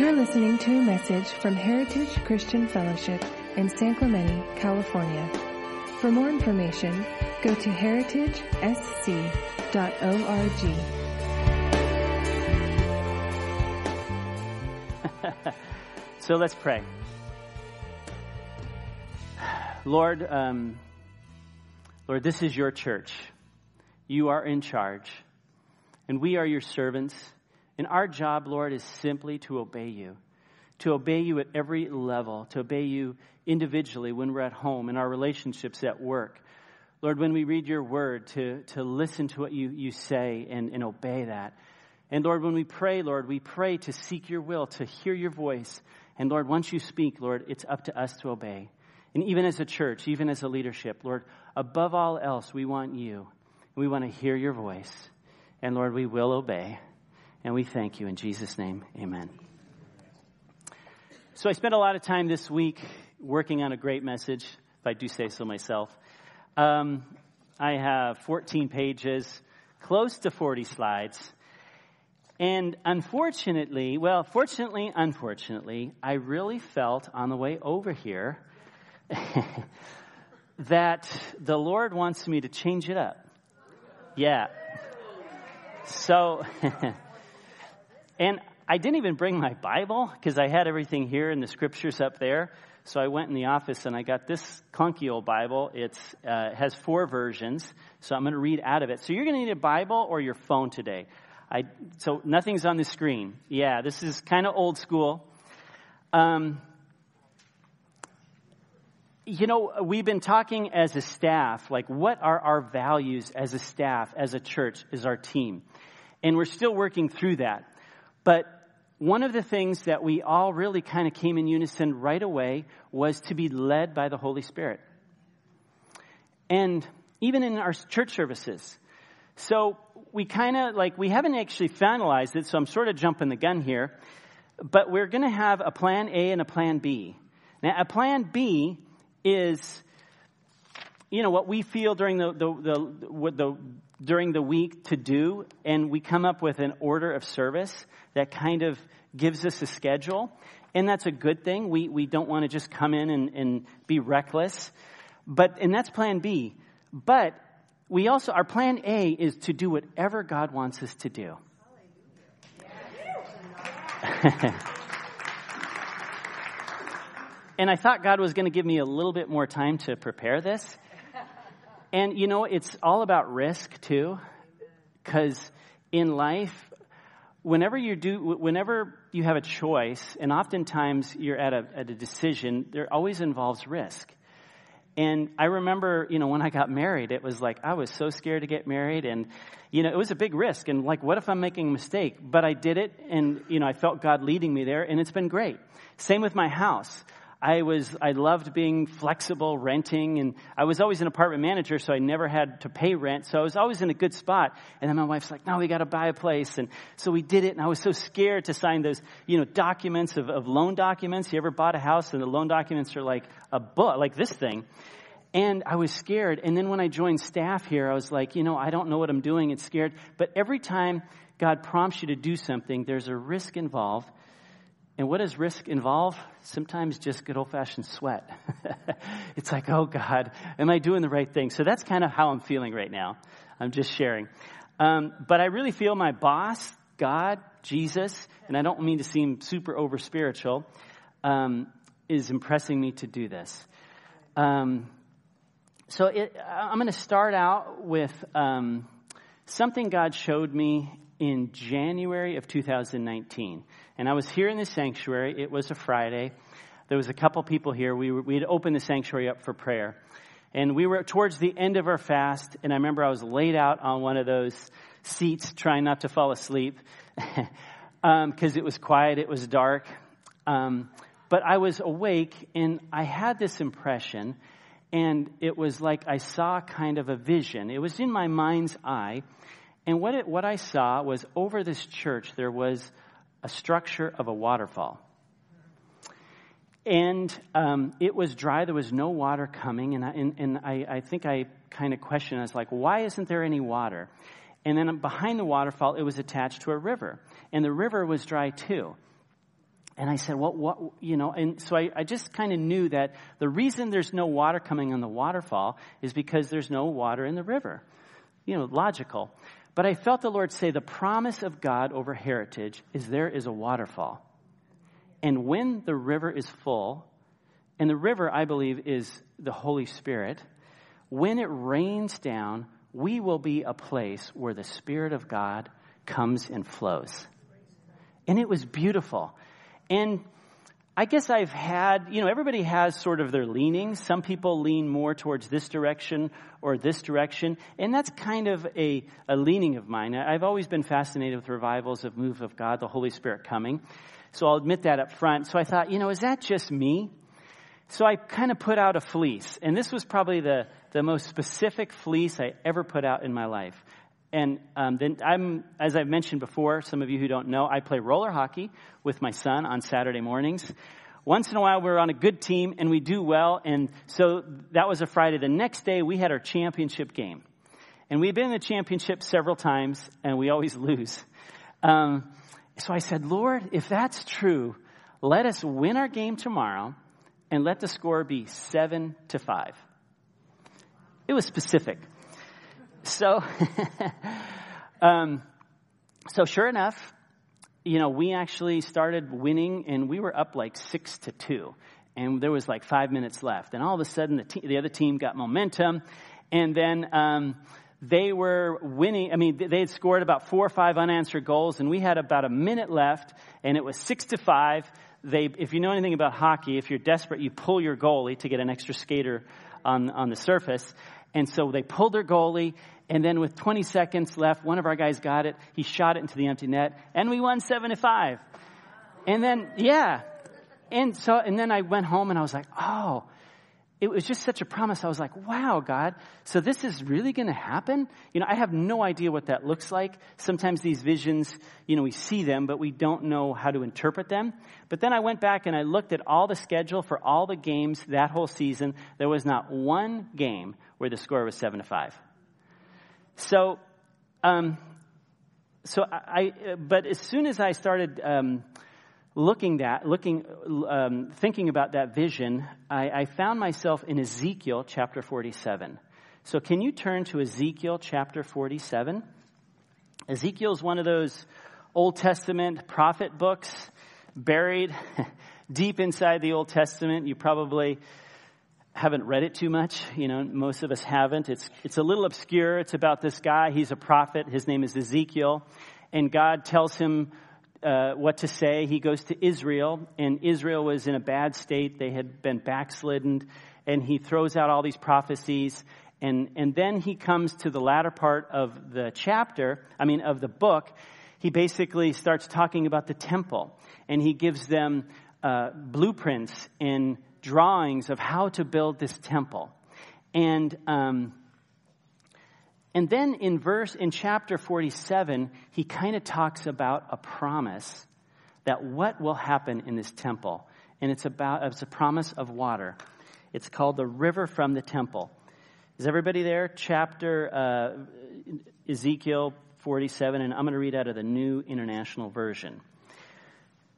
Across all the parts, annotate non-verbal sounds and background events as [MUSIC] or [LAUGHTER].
You're listening to a message from Heritage Christian Fellowship in San Clemente, California. For more information, go to heritagesc.org. [LAUGHS] so let's pray. Lord, um, Lord, this is your church. You are in charge, and we are your servants. And our job, Lord, is simply to obey you, to obey you at every level, to obey you individually when we're at home, in our relationships at work. Lord, when we read your word, to, to listen to what you, you say and, and obey that. And Lord, when we pray, Lord, we pray to seek your will, to hear your voice. And Lord, once you speak, Lord, it's up to us to obey. And even as a church, even as a leadership, Lord, above all else, we want you. We want to hear your voice. And Lord, we will obey. And we thank you in Jesus' name. Amen. So I spent a lot of time this week working on a great message, if I do say so myself. Um, I have 14 pages, close to 40 slides. And unfortunately, well, fortunately, unfortunately, I really felt on the way over here [LAUGHS] that the Lord wants me to change it up. Yeah. So, [LAUGHS] And I didn't even bring my Bible because I had everything here and the scriptures up there. So I went in the office and I got this clunky old Bible. It uh, has four versions, so I'm going to read out of it. So you're going to need a Bible or your phone today. I, so nothing's on the screen. Yeah, this is kind of old school. Um, you know, we've been talking as a staff, like what are our values as a staff, as a church, as our team? And we're still working through that. But one of the things that we all really kind of came in unison right away was to be led by the Holy Spirit. And even in our church services. So we kind of like, we haven't actually finalized it, so I'm sort of jumping the gun here. But we're going to have a plan A and a plan B. Now, a plan B is, you know, what we feel during the, the, the, the during the week to do, and we come up with an order of service that kind of gives us a schedule. And that's a good thing. We, we don't want to just come in and, and be reckless. But, and that's plan B. But we also, our plan A is to do whatever God wants us to do. [LAUGHS] and I thought God was going to give me a little bit more time to prepare this. And you know, it's all about risk too, because in life, whenever you do, whenever you have a choice, and oftentimes you're at a, at a decision, there always involves risk. And I remember, you know, when I got married, it was like I was so scared to get married, and you know, it was a big risk. And like, what if I'm making a mistake? But I did it, and you know, I felt God leading me there, and it's been great. Same with my house. I was, I loved being flexible, renting, and I was always an apartment manager, so I never had to pay rent, so I was always in a good spot. And then my wife's like, no, we gotta buy a place. And so we did it, and I was so scared to sign those, you know, documents of, of loan documents. You ever bought a house and the loan documents are like a book, like this thing? And I was scared. And then when I joined staff here, I was like, you know, I don't know what I'm doing. It's scared. But every time God prompts you to do something, there's a risk involved. And what does risk involve? Sometimes just good old fashioned sweat. [LAUGHS] it's like, oh God, am I doing the right thing? So that's kind of how I'm feeling right now. I'm just sharing. Um, but I really feel my boss, God, Jesus, and I don't mean to seem super over spiritual, um, is impressing me to do this. Um, so it, I'm going to start out with um, something God showed me in January of 2019. And I was here in the sanctuary. It was a Friday. There was a couple people here. We, were, we had opened the sanctuary up for prayer. And we were towards the end of our fast. And I remember I was laid out on one of those seats trying not to fall asleep because [LAUGHS] um, it was quiet, it was dark. Um, but I was awake and I had this impression. And it was like I saw kind of a vision. It was in my mind's eye. And what, it, what I saw was over this church, there was a structure of a waterfall. And um, it was dry. There was no water coming. And I, and, and I, I think I kind of questioned. I was like, why isn't there any water? And then behind the waterfall, it was attached to a river. And the river was dry too. And I said, well, what, you know, and so I, I just kind of knew that the reason there's no water coming on the waterfall is because there's no water in the river. You know, logical. But I felt the Lord say the promise of God over heritage is there is a waterfall. And when the river is full, and the river, I believe, is the Holy Spirit, when it rains down, we will be a place where the Spirit of God comes and flows. And it was beautiful. And I guess I've had, you know, everybody has sort of their leanings. Some people lean more towards this direction or this direction. And that's kind of a, a leaning of mine. I've always been fascinated with revivals of move of God, the Holy Spirit coming. So I'll admit that up front. So I thought, you know, is that just me? So I kind of put out a fleece. And this was probably the, the most specific fleece I ever put out in my life. And um, then I'm, as I've mentioned before, some of you who don't know, I play roller hockey with my son on Saturday mornings. Once in a while, we're on a good team and we do well. And so that was a Friday. The next day, we had our championship game. And we've been in the championship several times and we always [LAUGHS] lose. Um, so I said, Lord, if that's true, let us win our game tomorrow and let the score be seven to five. It was specific. So, [LAUGHS] um, so sure enough, you know, we actually started winning and we were up like six to two. And there was like five minutes left. And all of a sudden, the, te- the other team got momentum. And then um, they were winning. I mean, they had scored about four or five unanswered goals, and we had about a minute left, and it was six to five. They, if you know anything about hockey, if you're desperate, you pull your goalie to get an extra skater on, on the surface. And so they pulled their goalie, and then with 20 seconds left, one of our guys got it. He shot it into the empty net, and we won 7 to 5. And then, yeah. And so, and then I went home and I was like, oh, it was just such a promise. I was like, wow, God, so this is really going to happen? You know, I have no idea what that looks like. Sometimes these visions, you know, we see them, but we don't know how to interpret them. But then I went back and I looked at all the schedule for all the games that whole season. There was not one game where the score was seven to five. So, um, so I, but as soon as I started, um, looking that, looking, um, thinking about that vision, I, I found myself in Ezekiel chapter 47. So can you turn to Ezekiel chapter 47? Ezekiel is one of those Old Testament prophet books buried [LAUGHS] deep inside the Old Testament. You probably haven't read it too much. You know, most of us haven't. It's, it's a little obscure. It's about this guy. He's a prophet. His name is Ezekiel. And God tells him uh, what to say. He goes to Israel, and Israel was in a bad state. They had been backslidden, and he throws out all these prophecies. And, and then he comes to the latter part of the chapter, I mean, of the book. He basically starts talking about the temple, and he gives them uh, blueprints and drawings of how to build this temple. And um, and then in verse, in chapter 47, he kind of talks about a promise that what will happen in this temple. And it's about, it's a promise of water. It's called the river from the temple. Is everybody there? Chapter, uh, Ezekiel 47, and I'm going to read out of the New International Version.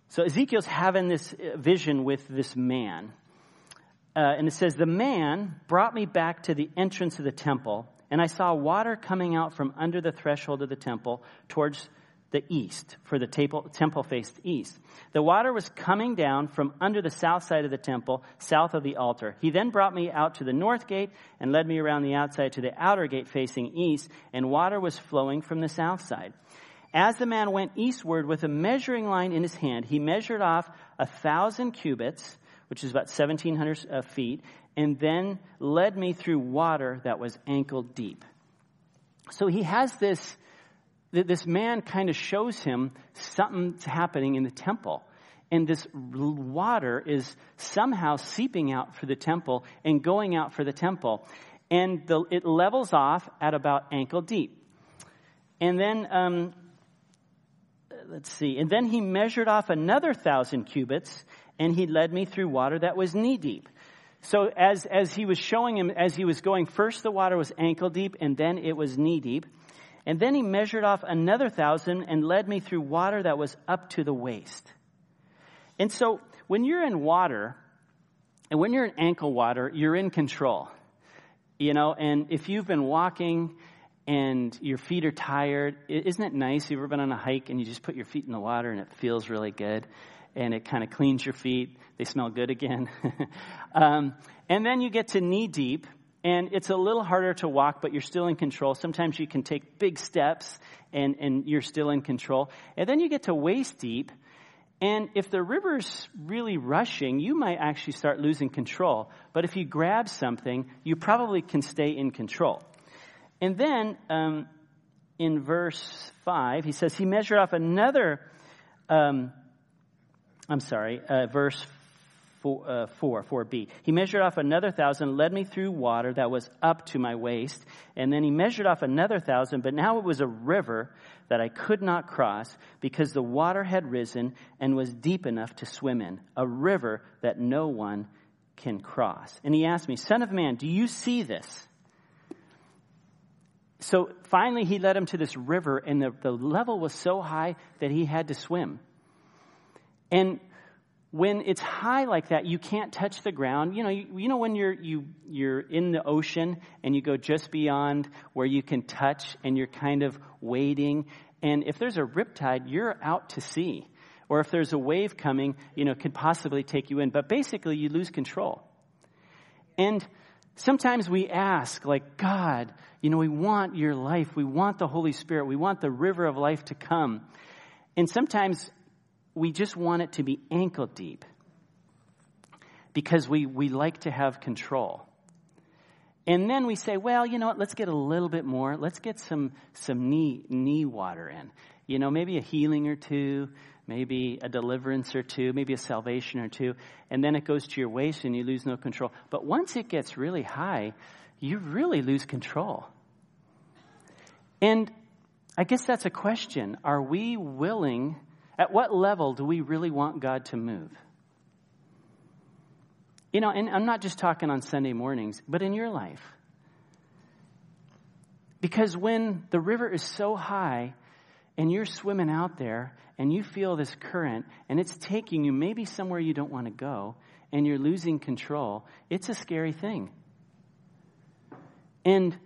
So Ezekiel's having this uh, vision with this man. Uh, and it says, The man brought me back to the entrance of the temple and I saw water coming out from under the threshold of the temple towards the east, for the temple faced east. The water was coming down from under the south side of the temple, south of the altar. He then brought me out to the north gate and led me around the outside to the outer gate facing east, and water was flowing from the south side. As the man went eastward with a measuring line in his hand, he measured off a thousand cubits, which is about 1,700 uh, feet, and then led me through water that was ankle deep. So he has this, this man kind of shows him something's happening in the temple. And this water is somehow seeping out for the temple and going out for the temple. And the, it levels off at about ankle deep. And then, um, let's see, and then he measured off another thousand cubits and he led me through water that was knee deep. So as, as he was showing him, as he was going, first the water was ankle deep and then it was knee deep. And then he measured off another thousand and led me through water that was up to the waist. And so when you're in water, and when you're in ankle water, you're in control. You know, and if you've been walking and your feet are tired, isn't it nice? You've ever been on a hike and you just put your feet in the water and it feels really good and it kind of cleans your feet. They smell good again. [LAUGHS] um, and then you get to knee deep and it's a little harder to walk, but you're still in control. Sometimes you can take big steps and, and you're still in control. And then you get to waist deep and if the river's really rushing, you might actually start losing control. But if you grab something, you probably can stay in control. And then um, in verse 5, he says, He measured off another, um, I'm sorry, uh, verse four, uh, 4, 4b. He measured off another thousand, led me through water that was up to my waist. And then he measured off another thousand, but now it was a river that I could not cross because the water had risen and was deep enough to swim in. A river that no one can cross. And he asked me, Son of man, do you see this? So finally, he led him to this river, and the, the level was so high that he had to swim. And when it's high like that, you can't touch the ground. You know, you, you, know when you're you you're in the ocean and you go just beyond where you can touch and you're kind of waiting. And if there's a riptide, you're out to sea. Or if there's a wave coming, you know, could possibly take you in. But basically, you lose control. And sometimes we ask, like, God, you know, we want your life. We want the Holy Spirit. We want the river of life to come. And sometimes we just want it to be ankle deep because we, we like to have control. And then we say, well, you know what, let's get a little bit more. Let's get some, some knee, knee water in. You know, maybe a healing or two, maybe a deliverance or two, maybe a salvation or two. And then it goes to your waist and you lose no control. But once it gets really high, you really lose control. And I guess that's a question. Are we willing at what level do we really want God to move? You know, and I'm not just talking on Sunday mornings, but in your life. Because when the river is so high and you're swimming out there and you feel this current and it's taking you maybe somewhere you don't want to go and you're losing control, it's a scary thing. And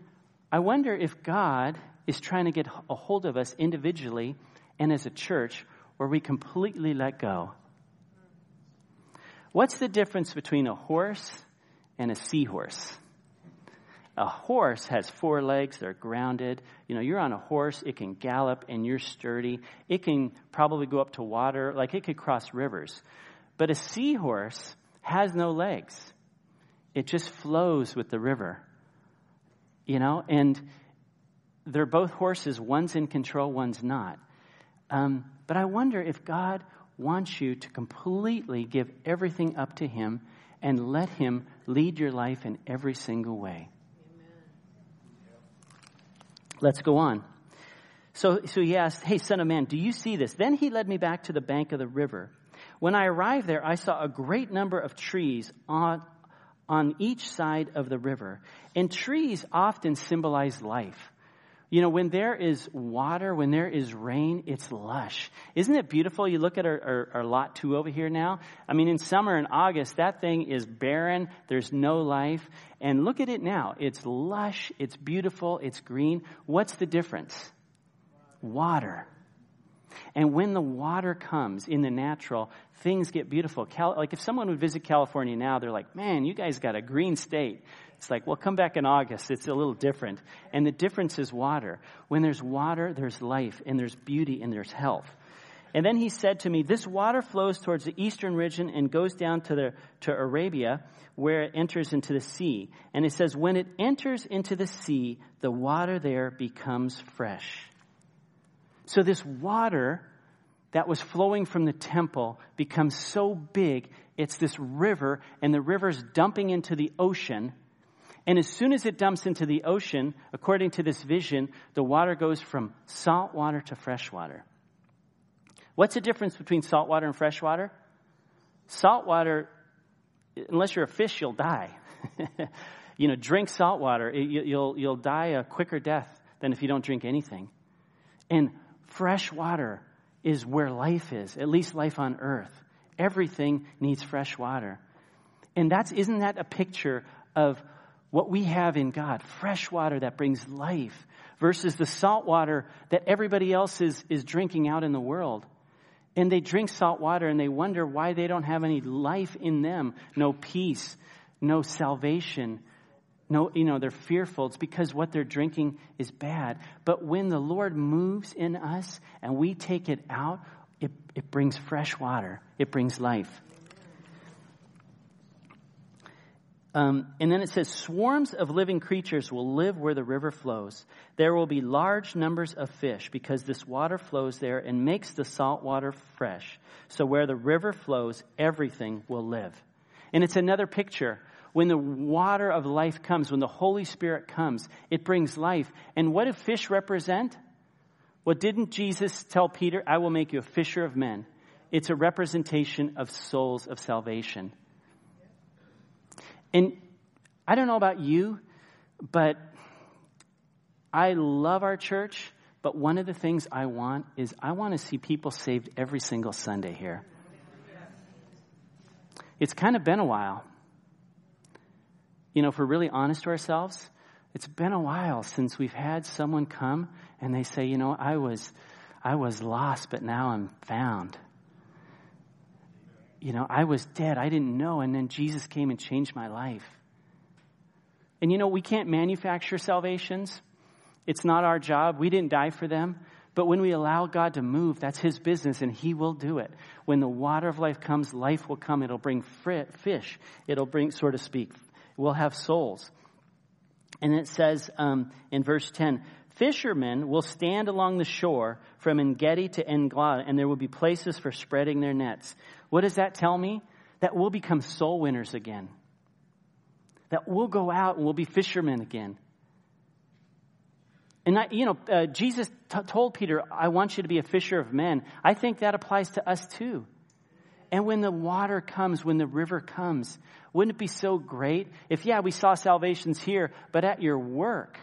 I wonder if God is trying to get a hold of us individually and as a church where we completely let go. What's the difference between a horse and a seahorse? A horse has four legs, they're grounded. You know, you're on a horse, it can gallop and you're sturdy. It can probably go up to water, like it could cross rivers. But a seahorse has no legs. It just flows with the river. You know, and they're both horses. One's in control, one's not. Um, but I wonder if God wants you to completely give everything up to Him and let Him lead your life in every single way. Amen. Let's go on. So, so he asked, Hey, son of man, do you see this? Then he led me back to the bank of the river. When I arrived there, I saw a great number of trees on, on each side of the river. And trees often symbolize life. You know, when there is water, when there is rain, it's lush. Isn't it beautiful? You look at our, our, our, lot two over here now. I mean, in summer and August, that thing is barren. There's no life. And look at it now. It's lush. It's beautiful. It's green. What's the difference? Water. And when the water comes in the natural, things get beautiful. Cal- like if someone would visit California now, they're like, man, you guys got a green state. It's like, well, come back in August. It's a little different. And the difference is water. When there's water, there's life, and there's beauty, and there's health. And then he said to me, This water flows towards the eastern region and goes down to, the, to Arabia, where it enters into the sea. And it says, When it enters into the sea, the water there becomes fresh. So this water that was flowing from the temple becomes so big, it's this river, and the river's dumping into the ocean and as soon as it dumps into the ocean, according to this vision, the water goes from salt water to fresh water. What's the difference between salt water and fresh water? Salt water, unless you're a fish, you'll die. [LAUGHS] you know, drink salt water, you'll, you'll die a quicker death than if you don't drink anything. And fresh water is where life is, at least life on earth. Everything needs fresh water. And that's, isn't that a picture of what we have in God? Fresh water that brings life versus the salt water that everybody else is, is drinking out in the world. And they drink salt water and they wonder why they don't have any life in them, no peace, no salvation, no, you know, they're fearful. It's because what they're drinking is bad. But when the Lord moves in us and we take it out, it, it brings fresh water, it brings life. Um, and then it says, swarms of living creatures will live where the river flows. There will be large numbers of fish because this water flows there and makes the salt water fresh. So where the river flows, everything will live. And it's another picture. When the water of life comes, when the Holy Spirit comes, it brings life. And what do fish represent? Well, didn't Jesus tell Peter, I will make you a fisher of men? It's a representation of souls of salvation. And I don't know about you, but I love our church. But one of the things I want is I want to see people saved every single Sunday here. It's kind of been a while. You know, if we're really honest to ourselves, it's been a while since we've had someone come and they say, you know, I was, I was lost, but now I'm found you know, I was dead. I didn't know. And then Jesus came and changed my life. And you know, we can't manufacture salvations. It's not our job. We didn't die for them. But when we allow God to move, that's His business and He will do it. When the water of life comes, life will come. It'll bring fish. It'll bring, so to speak, we'll have souls. And it says um, in verse 10 Fishermen will stand along the shore from Engedi to Engedi, and there will be places for spreading their nets. What does that tell me? That we'll become soul winners again. That we'll go out and we'll be fishermen again. And I, you know, uh, Jesus t- told Peter, "I want you to be a fisher of men." I think that applies to us too. And when the water comes, when the river comes, wouldn't it be so great if, yeah, we saw salvations here, but at your work,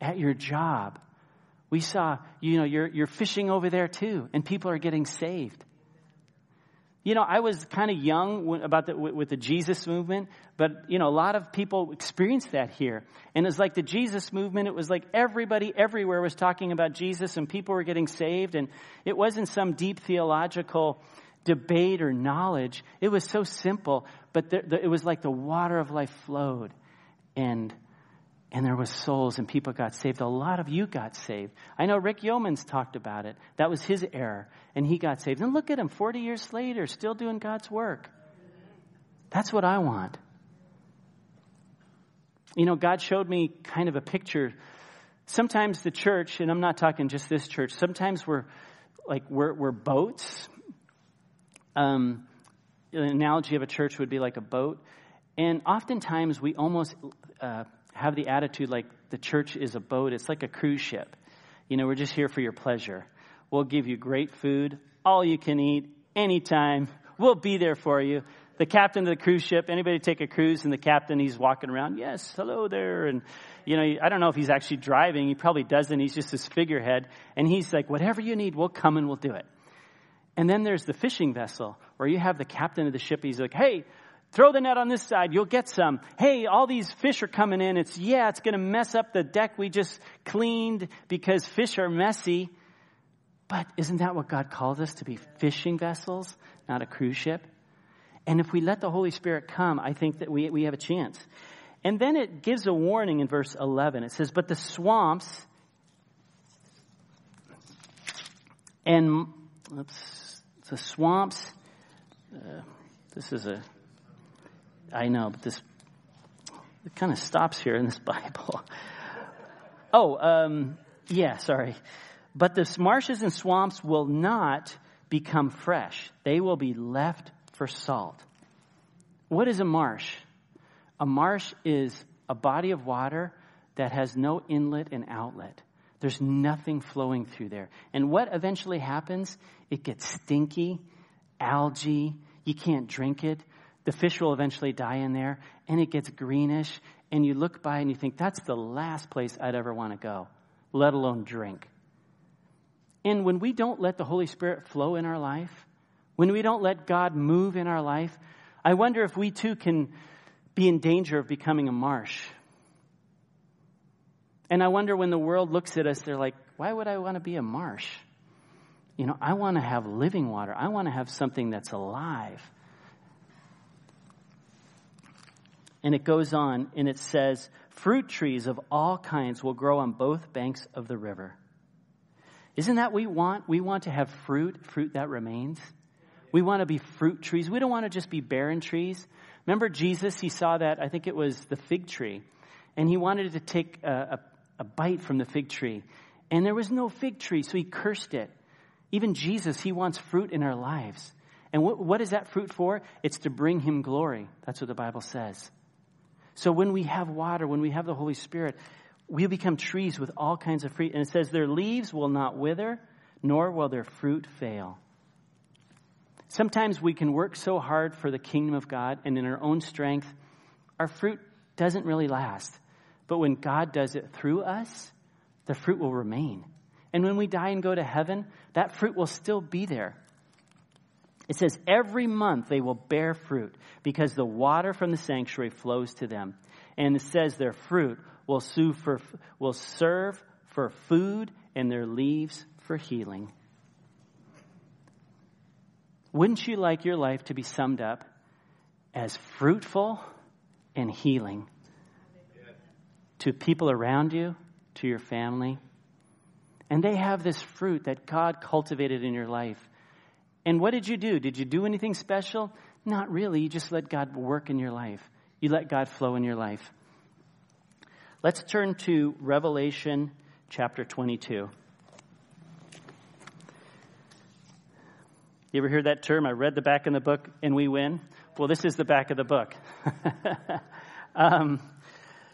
at your job. We saw, you know, you're, you're fishing over there too, and people are getting saved. You know, I was kind of young about the, with the Jesus movement, but you know, a lot of people experienced that here. And it's like the Jesus movement, it was like everybody everywhere was talking about Jesus and people were getting saved. And it wasn't some deep theological debate or knowledge. It was so simple, but the, the, it was like the water of life flowed. And and there was souls and people got saved. A lot of you got saved. I know Rick Yeomans talked about it. That was his error, and he got saved. And look at him, 40 years later, still doing God's work. That's what I want. You know, God showed me kind of a picture. Sometimes the church, and I'm not talking just this church, sometimes we're like, we're, we're boats. Um, an analogy of a church would be like a boat. And oftentimes we almost uh, have the attitude like the church is a boat, it's like a cruise ship. You know, we're just here for your pleasure. We'll give you great food, all you can eat, anytime. We'll be there for you. The captain of the cruise ship, anybody take a cruise and the captain, he's walking around, yes, hello there. And, you know, I don't know if he's actually driving. He probably doesn't. He's just this figurehead. And he's like, whatever you need, we'll come and we'll do it. And then there's the fishing vessel where you have the captain of the ship. He's like, hey, Throw the net on this side, you'll get some. Hey, all these fish are coming in. It's, yeah, it's going to mess up the deck we just cleaned because fish are messy. But isn't that what God called us to be fishing vessels, not a cruise ship? And if we let the Holy Spirit come, I think that we, we have a chance. And then it gives a warning in verse 11. It says, But the swamps and, oops, the swamps, uh, this is a I know, but this it kind of stops here in this [LAUGHS] Bible. oh, um, yeah, sorry. But the marshes and swamps will not become fresh. They will be left for salt. What is a marsh? A marsh is a body of water that has no inlet and outlet. There's nothing flowing through there. And what eventually happens? It gets stinky, algae, you can't drink it. The fish will eventually die in there, and it gets greenish, and you look by and you think, that's the last place I'd ever want to go, let alone drink. And when we don't let the Holy Spirit flow in our life, when we don't let God move in our life, I wonder if we too can be in danger of becoming a marsh. And I wonder when the world looks at us, they're like, why would I want to be a marsh? You know, I want to have living water. I want to have something that's alive. And it goes on and it says, fruit trees of all kinds will grow on both banks of the river. Isn't that what we want? We want to have fruit, fruit that remains. We want to be fruit trees. We don't want to just be barren trees. Remember Jesus, he saw that, I think it was the fig tree, and he wanted to take a, a, a bite from the fig tree. And there was no fig tree, so he cursed it. Even Jesus, he wants fruit in our lives. And what, what is that fruit for? It's to bring him glory. That's what the Bible says. So when we have water, when we have the Holy Spirit, we become trees with all kinds of fruit. And it says, their leaves will not wither, nor will their fruit fail. Sometimes we can work so hard for the kingdom of God, and in our own strength, our fruit doesn't really last. But when God does it through us, the fruit will remain. And when we die and go to heaven, that fruit will still be there. It says, every month they will bear fruit because the water from the sanctuary flows to them. And it says their fruit will, for, will serve for food and their leaves for healing. Wouldn't you like your life to be summed up as fruitful and healing to people around you, to your family? And they have this fruit that God cultivated in your life. And what did you do? Did you do anything special? Not really. You just let God work in your life. You let God flow in your life. Let's turn to Revelation chapter 22. You ever hear that term? I read the back of the book and we win. Well, this is the back of the book. [LAUGHS] um,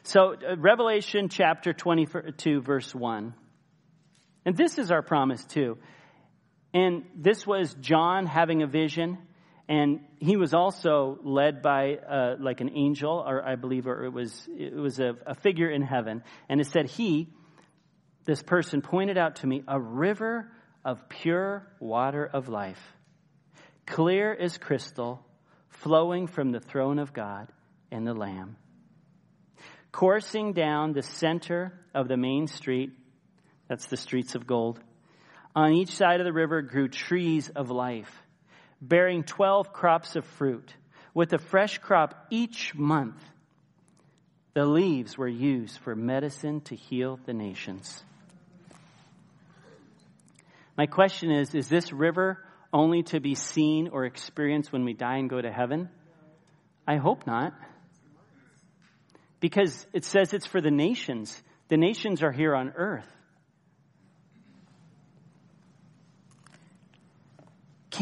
so, uh, Revelation chapter 22, verse 1. And this is our promise too. And this was John having a vision, and he was also led by uh, like an angel, or I believe, or it was it was a, a figure in heaven. And it said he, this person, pointed out to me a river of pure water of life clear as crystal, flowing from the throne of God and the Lamb. Coursing down the center of the main street, that's the streets of gold, on each side of the river grew trees of life, bearing 12 crops of fruit, with a fresh crop each month. The leaves were used for medicine to heal the nations. My question is Is this river only to be seen or experienced when we die and go to heaven? I hope not. Because it says it's for the nations. The nations are here on earth.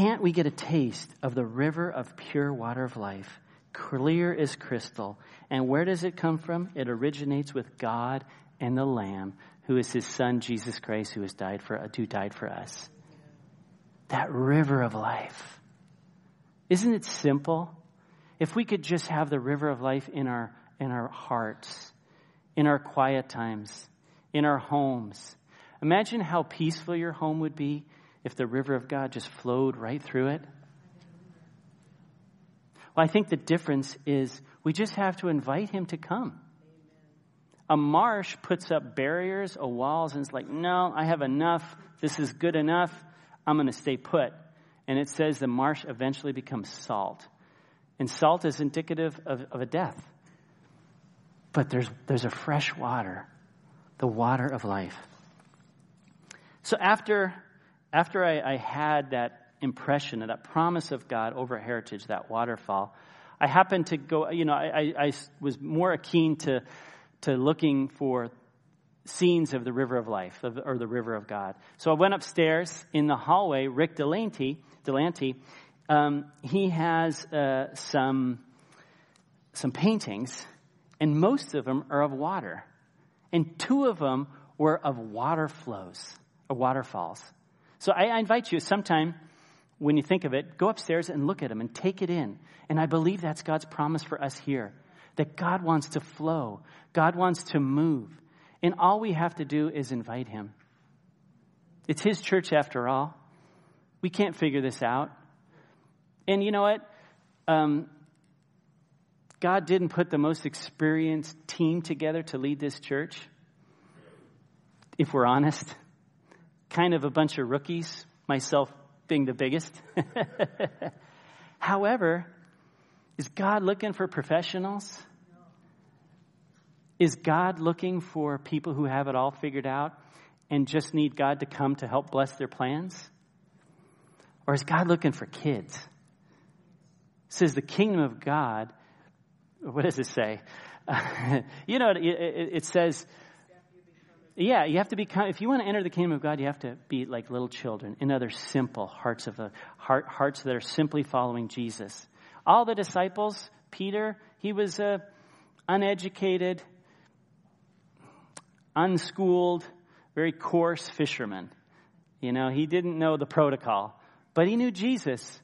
Can't we get a taste of the river of pure water of life, clear as crystal? And where does it come from? It originates with God and the Lamb, who is his son, Jesus Christ, who has died for, who died for us that river of life. Isn't it simple? If we could just have the river of life in our, in our hearts, in our quiet times, in our homes. Imagine how peaceful your home would be if the river of God just flowed right through it. Well, I think the difference is we just have to invite him to come. A marsh puts up barriers or walls and it's like, no, I have enough. This is good enough. I'm going to stay put. And it says the marsh eventually becomes salt. And salt is indicative of, of a death. But there's, there's a fresh water, the water of life. So after, after I, I had that impression, of that promise of God over Heritage, that waterfall, I happened to go, you know, I, I, I was more keen to, to looking for scenes of the river of life of, or the river of God. So I went upstairs in the hallway. Rick Delante, Delante um, he has uh, some some paintings, and most of them are of water, and two of them were of water flows or waterfalls. So I, I invite you sometime when you think of it, go upstairs and look at them and take it in. And I believe that's God's promise for us here. That God wants to flow. God wants to move. And all we have to do is invite him. It's his church after all. We can't figure this out. And you know what? Um, God didn't put the most experienced team together to lead this church. If we're honest, kind of a bunch of rookies, myself being the biggest. [LAUGHS] However, is God looking for professionals? Is God looking for people who have it all figured out and just need God to come to help bless their plans? Or is God looking for kids? It says the kingdom of God, what does it say? [LAUGHS] you know, it, it, it says, yeah, you have to be, if you want to enter the kingdom of God, you have to be like little children in other simple hearts of the heart, hearts that are simply following Jesus. All the disciples, Peter, he was a uneducated, unschooled, very coarse fisherman. You know, he didn't know the protocol, but he knew Jesus.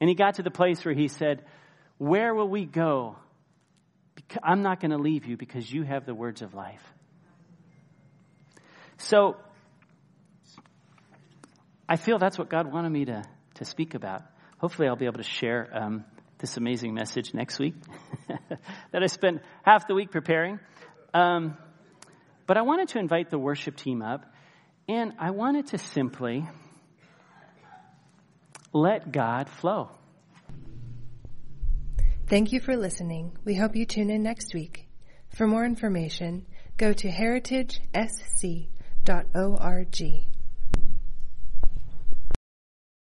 And he got to the place where he said, Where will we go? I'm not going to leave you because you have the words of life. So, I feel that's what God wanted me to, to speak about. Hopefully, I'll be able to share um, this amazing message next week [LAUGHS] that I spent half the week preparing. Um, but I wanted to invite the worship team up, and I wanted to simply let God flow. Thank you for listening. We hope you tune in next week. For more information, go to heritagesc.org.